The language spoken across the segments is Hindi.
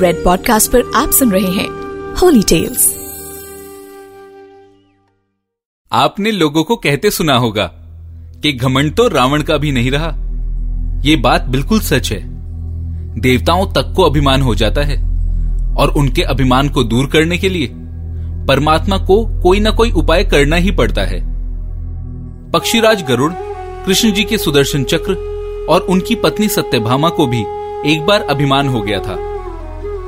रेड पॉडकास्ट पर आप सुन रहे हैं होली टेल्स आपने लोगों को कहते सुना होगा कि घमंड तो रावण का भी नहीं रहा। ये बात बिल्कुल सच है। देवताओं तक को अभिमान हो जाता है और उनके अभिमान को दूर करने के लिए परमात्मा को कोई ना कोई उपाय करना ही पड़ता है। पक्षीराज गरुड़, कृष्ण जी के सुदर्शन चक्र और उनकी पत्नी सत्यभामा को भी एक बार अभिमान हो गया था।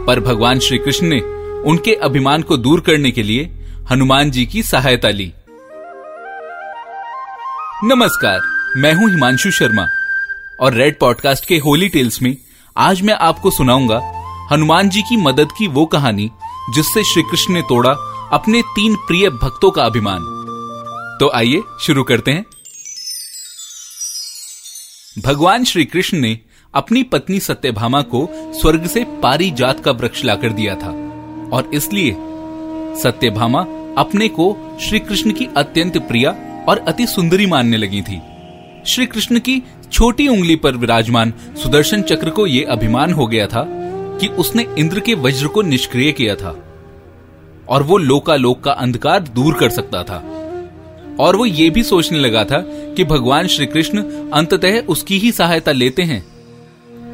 पर भगवान श्री कृष्ण ने उनके अभिमान को दूर करने के लिए हनुमान जी की सहायता ली। नमस्कार, मैं हूँ हिमांशु शर्मा और रेड पॉडकास्ट के होली टेल्स में आज मैं आपको सुनाऊँगा हनुमान जी की मदद की वो कहानी जिससे श्री कृष्ण ने तोड़ा अपने तीन प्रिय भक्तों का अभिमान। तो आइए शुरू करते हैं। भगवान श्री कृष्ण ने अपनी पत्नी सत्यभामा को स्वर्ग से पारी जात का वृक्ष लाकर दिया था। और इसलिए सत्यभामा अपने को श्री कृष्ण की अत्यंत प्रिया और अति सुंदरी मानने लगी थी। श्री कृष्ण की छोटी उंगली पर विराजमान सुदर्शन चक्र को यह अभिमान हो गया था कि उसने इंद्र के वज्र को निष्क्रिय किया था और वो लोकालोक का अंधकार दूर कर सकता था। और वो ये भी सोचने लगा था कि भगवान श्री कृष्ण अंततः उसकी ही सहायता लेते हैं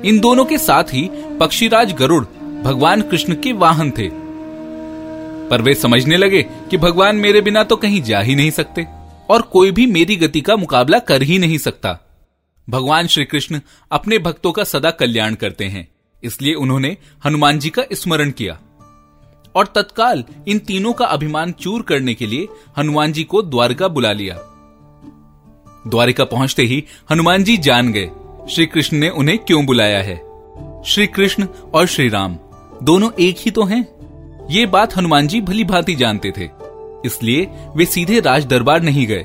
इन दोनों के साथ ही पक्षीराज गरुड़ भगवान कृष्ण के वाहन थे। पर वे समझने लगे कि भगवान मेरे बिना तो कहीं जा ही नहीं सकते और कोई भी मेरी गति का मुकाबला कर ही नहीं सकता। भगवान श्री कृष्ण अपने भक्तों का सदा कल्याण करते हैं, इसलिए उन्होंने हनुमान जी का स्मरण किया। और तत्काल इन तीनों का अभिमान चूर करने के लिए हनुमान जी को द्वारका बुला लिया। द्वारिका पहुँचते ही हनुमान जी जान गए। श्री कृष्ण ने उन्हें क्यों बुलाया है? श्री कृष्ण और श्री राम दोनों एक ही तो हैं? ये बात हनुमान जी भली भांति जानते थे, इसलिए वे सीधे राज दरबार नहीं गए,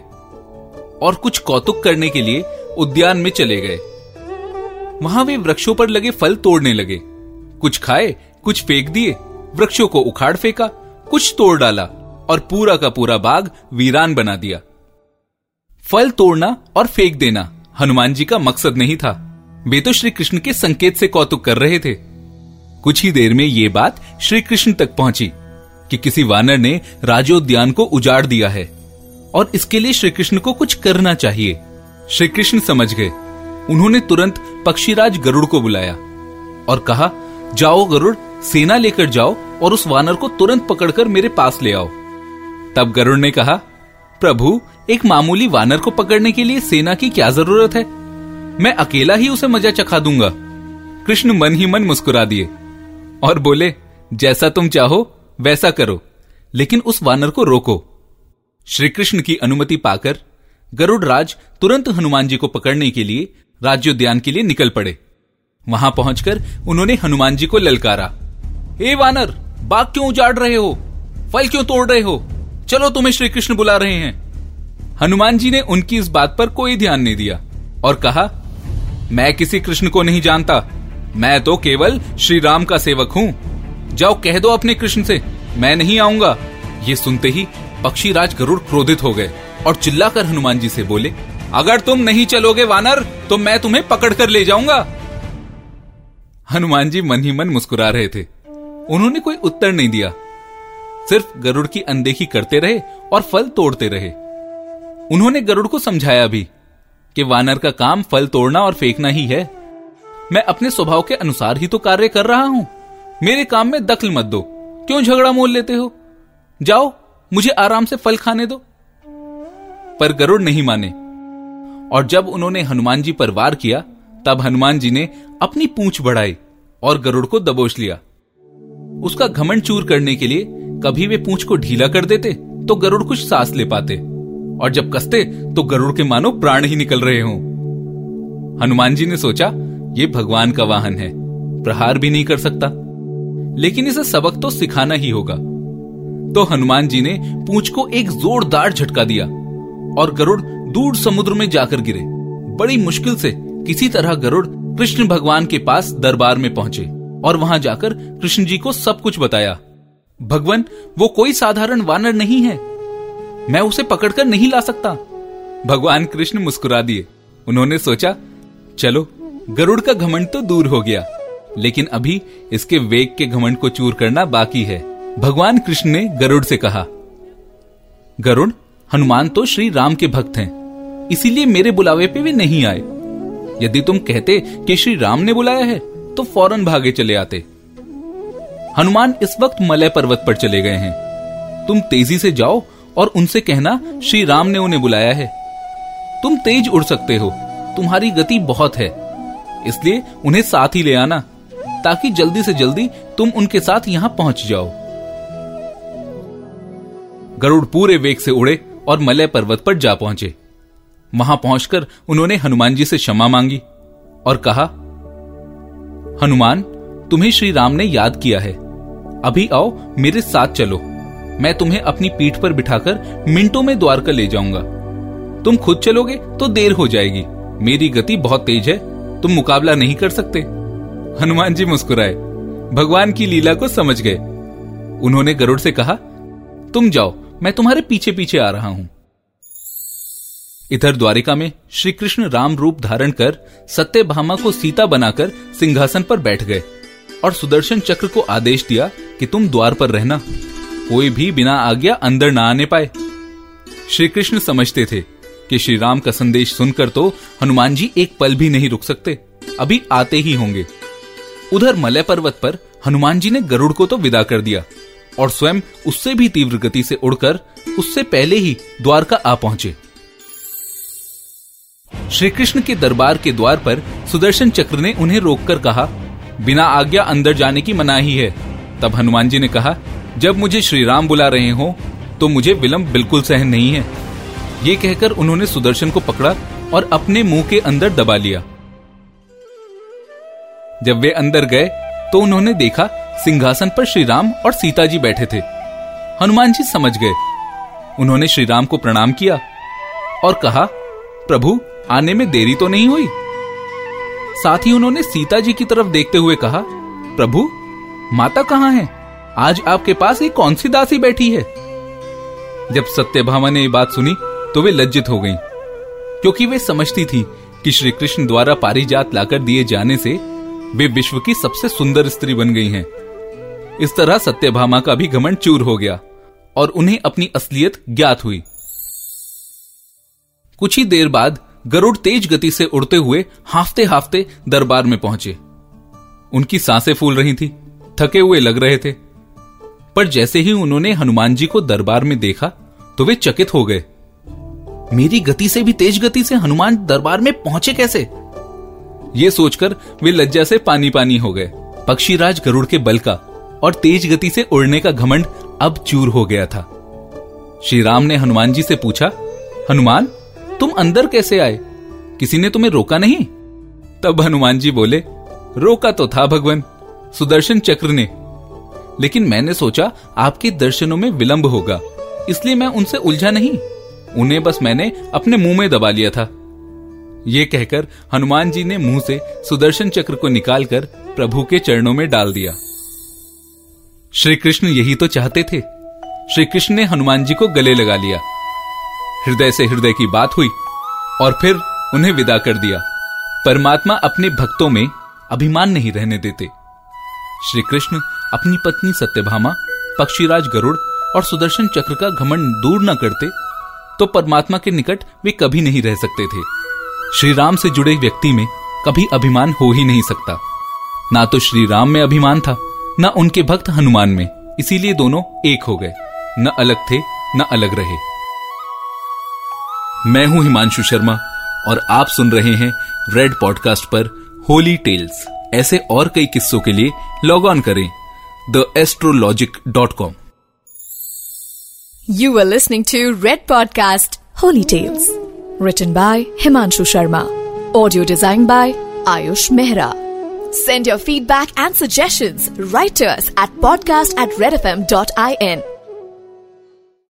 और कुछ कौतुक करने के लिए उद्यान में चले गए। वहाँ वे वृक्षों पर लगे फल तोड़ने लगे, कुछ खाए, कुछ फेंक दिए, वृक्षों को उखाड़ फेंका, कुछ तोड़ डाला, और पूरा का पूरा बाग वीरान बना दिया। फल तोड़ना और फेंक देना हनुमान जी का मकसद नहीं था। वे तो श्री कृष्ण के संकेत से कौतुक कर रहे थे। कुछ ही देर में ये बात श्री कृष्ण तक पहुँची कि किसी वानर ने राजोद्यान को उजाड़ दिया है और इसके लिए श्री कृष्ण को कुछ करना चाहिए। श्री कृष्ण समझ गए। उन्होंने तुरंत पक्षीराज गरुड़ को बुलाया और कहा, जाओ गरुड़, सेना लेकर जाओ और उस वानर को तुरंत पकड़कर मेरे पास ले आओ। तब गरुड़ ने कहा प्रभु एक मामूली वानर को पकड़ने के लिए सेना की क्या ज़रूरत है? मैं अकेला ही उसे मज़ा चखा दूँगा। कृष्ण मन ही मन मुस्कुरा दिए और बोले, जैसा तुम चाहो, वैसा करो, लेकिन उस वानर को रोको। श्री कृष्ण की अनुमति पाकर गरुड़ राज तुरंत हनुमान जी को पकड़ने के लिए राज्योद्यान के लिए निकल पड़े। वहाँ पहुंचकर उन्होंने हनुमान जी को ललकारा। हे वानर, बाग क्यों उजाड़ रहे हो? फल क्यों तोड़ रहे हो? चलो तुम्हें श्री कृष्ण बुला रहे हैं। हनुमान जी ने उनकी इस बात पर कोई ध्यान नहीं दिया और कहा, मैं किसी कृष्ण को नहीं जानता। मैं तो केवल श्री राम का सेवक हूँ। जाओ कह दो अपने कृष्ण से, मैं नहीं आऊँगा। ये सुनते ही पक्षी राज गरुड़ क्रोधित हो गए और चिल्लाकर हनुमान जी से बोले, अगर तुम नहीं चलोगे वानर तो मैं तुम्हें पकड़ कर ले जाऊँगा। हनुमान जी मन ही मन मुस्कुरा रहे थे। उन्होंने कोई उत्तर नहीं दिया। सिर्फ़ गरुड़ की अनदेखी करते रहे और फल तोड़ते रहे। उन्होंने गरुड़ को समझाया भी कि वानर का काम फल तोड़ना और फेंकना ही है। मैं अपने स्वभाव के अनुसार ही तो कार्य कर रहा हूँ। मेरे काम में दखल मत दो। क्यों झगड़ा मोल लेते हो? जाओ, मुझे आराम से फल खाने दो। पर गरुड़ नहीं माने। और जब उन्होंने हनुमान जी पर वार किया, तब हनुमान जी ने अपनी पूंछ बढ़ाई और गरुड़ को दबोच लिया। उसका घमंड चूर करने के लिए कभी वे पूंछ को ढीला कर देते तो गरुड़ कुछ सांस ले पाते। और जब कसते तो गरुड़ के मानो प्राण ही निकल रहे हों। हनुमान जी ने सोचा, ये भगवान का वाहन है, प्रहार भी नहीं कर सकता। लेकिन इसे सबक तो सिखाना ही होगा। तो हनुमान जी ने पूंछ को एक जोरदार झटका दिया, और गरुड़ दूर समुद्र में जाकर गिरे। बड़ी मुश्किल से किसी तरह गरुड़ कृष्ण भगवान के पास दरबार में पहुँचे, और वहाँ जाकर कृष्ण जी को सब कुछ बताया। भगवान, वो कोई साधारण वानर नहीं है। मैं उसे पकड़कर नहीं ला सकता। भगवान कृष्ण मुस्कुरा दिए। उन्होंने सोचा, चलो, गरुड़ का घमंड तो दूर हो गया। लेकिन अभी इसके वेग के घमंड को चूर करना बाकी है। भगवान कृष्ण ने गरुड़ से कहा, गरुड़, हनुमान तो श्री राम के भक्त हैं। इसीलिए मेरे बुलावे पे वे नहीं आए। यदि तुम कहते कि श्री राम ने बुलाया है तो फ़ौरन भागे चले आते। हनुमान इस वक्त मलय पर्वत पर चले गए हैं। तुम तेज़ी से जाओ और उनसे कहना, श्री राम ने उन्हें बुलाया है। तुम तेज उड़ सकते हो, तुम्हारी गति बहुत है। इसलिए उन्हें साथ ही ले आना, ताकि जल्दी से जल्दी तुम उनके साथ यहाँ पहुँच जाओ। गरुड़ पूरे वेग से उड़े और मलय पर्वत पर जा पहुँचे। वहाँ पहुंचकर उन्होंने हनुमान जी से क्षमा मांगी और कहा, हनुमान, तुम्हें श्री राम ने याद किया है। अभी आओ, मेरे साथ चलो। मैं तुम्हें अपनी पीठ पर बिठाकर मिनटों में द्वारका ले जाऊँगा। तुम खुद चलोगे तो देर हो जाएगी। मेरी गति बहुत तेज है, तुम मुकाबला नहीं कर सकते। हनुमान जी मुस्कुराए। भगवान की लीला को समझ गए। उन्होंने गरुड़ से कहा, तुम जाओ, मैं तुम्हारे पीछे पीछे आ रहा हूँ। इधर द्वारिका में श्री कृष्ण राम रूप धारण कर सत्य भामा को सीता बनाकर सिंहासन पर बैठ गए। और सुदर्शन चक्र को आदेश दिया कि तुम द्वार पर रहना। कोई भी बिना आज्ञा अंदर ना आने पाए। श्री कृष्ण समझते थे कि श्री राम का संदेश सुनकर तो हनुमान जी एक पल भी नहीं रुक सकते। अभी आते ही होंगे। उधर मलय पर्वत पर हनुमान जी ने गरुड़ को तो विदा कर दिया और स्वयं उससे भी तीव्र गति से उड़कर उससे पहले ही द्वारका आ पहुँचे। श्री कृष्ण के दरबार के द्वार पर सुदर्शन चक्र ने उन्हें रोककर कहा बिना आज्ञा अंदर जाने की मनाही है। तब हनुमान जी ने कहा, जब मुझे श्री राम बुला रहे हो तो मुझे विलंब बिल्कुल सहन नहीं है। ये कहकर उन्होंने सुदर्शन को पकड़ा और अपने मुँह के अंदर दबा लिया। जब वे अंदर गए तो उन्होंने देखा सिंहासन पर श्री राम और सीता जी बैठे थे। हनुमान जी समझ गए। उन्होंने श्री राम को प्रणाम किया और कहा, प्रभु, आने में देरी तो नहीं हुई? साथ ही उन्होंने सीता जी की तरफ़ देखते हुए कहा प्रभु माता कहाँ है? आज आपके पास एक कौन सी दासी बैठी है? जब सत्यभामा ने ये बात सुनी तो वे लज्जित हो गईं, क्योंकि वे समझती थी कि श्री कृष्ण द्वारा पारिजात लाकर दिए जाने से वे विश्व की सबसे सुंदर स्त्री बन गई हैं। इस तरह सत्यभामा का भी घमंड चूर हो गया और उन्हें अपनी असलियत ज्ञात हुई। कुछ ही देर बाद गरुड़ तेज गति से उड़ते हुए हाफते हाफते दरबार में पहुँचे। उनकी साँसें फूल रही थी, थके हुए लग रहे थे। पर जैसे ही उन्होंने हनुमान जी को दरबार में देखा तो वे चकित हो गए। मेरी गति से भी तेज गति से हनुमान दरबार में पहुँचे कैसे? ये सोचकर वे लज्जा से पानी पानी हो गए। पक्षीराज गरुड़ के बल का और तेज गति से उड़ने का घमंड अब चूर हो गया था। श्री राम ने हनुमान जी से पूछा, हनुमान तुम अंदर कैसे आए? किसी ने तुम्हें रोका नहीं? तब हनुमान जी बोले, रोका तो था भगवान, सुदर्शन चक्र ने। लेकिन मैंने सोचा आपके दर्शनों में विलंब होगा, इसलिए मैं उनसे उलझा नहीं। उन्हें बस मैंने अपने मुँह में दबा लिया था। ये कहकर हनुमान जी ने मुँह से सुदर्शन चक्र को निकालकर प्रभु के चरणों में डाल दिया। श्री कृष्ण यही तो चाहते थे। श्री कृष्ण ने हनुमान जी को गले लगा लिया। हृदय से हृदय की बात हुई और फिर उन्हें विदा कर दिया। परमात्मा अपने भक्तों में अभिमान नहीं रहने देते। श्री कृष्ण अपनी पत्नी सत्यभामा, पक्षीराज गरुड़ और सुदर्शन चक्र का घमंड दूर न करते तो परमात्मा के निकट वे कभी नहीं रह सकते थे। श्री राम से जुड़े व्यक्ति में कभी अभिमान हो ही नहीं सकता। ना तो श्री राम में अभिमान था, न उनके भक्त हनुमान में, इसीलिए दोनों एक हो गए, न अलग थे, न अलग रहे। मैं हूँ हिमांशु शर्मा और आप सुन रहे हैं रेड पॉडकास्ट पर होली टेल्स ऐसे और कई किस्सों के लिए लॉग ऑन करें the astrologic dot com you are listening to Red podcast holy tales return by Himanshu Sharma audio design by Ayush Mehra send your feedback and suggestion writers at podcast at Red F M dot I N